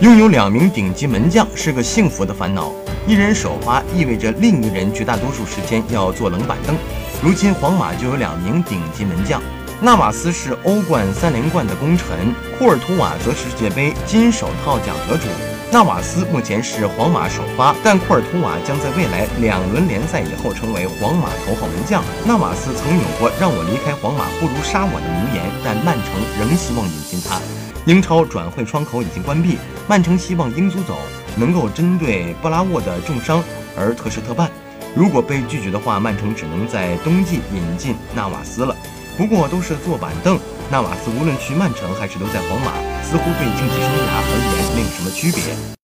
拥有两名顶级门将是个幸福的烦恼，一人首发意味着另一人绝大多数时间要坐冷板凳。如今皇马就有两名顶级门将，纳瓦斯是欧冠三连冠的功臣，库尔图瓦则是世界杯金手套奖得主。纳瓦斯目前是皇马首发，但库尔图瓦将在未来两轮联赛以后成为皇马头号门将。纳瓦斯曾有过“让我离开皇马不如杀我”的名言，但曼城希望引进他。英超转会窗口已经关闭，曼城希望英足总能够针对布拉沃的重伤而特事特办。如果被拒绝的话，曼城只能在冬季引进纳瓦斯了。不过都是坐板凳，纳瓦斯无论去曼城还是留在皇马，似乎对竞技生涯而言没有什么区别。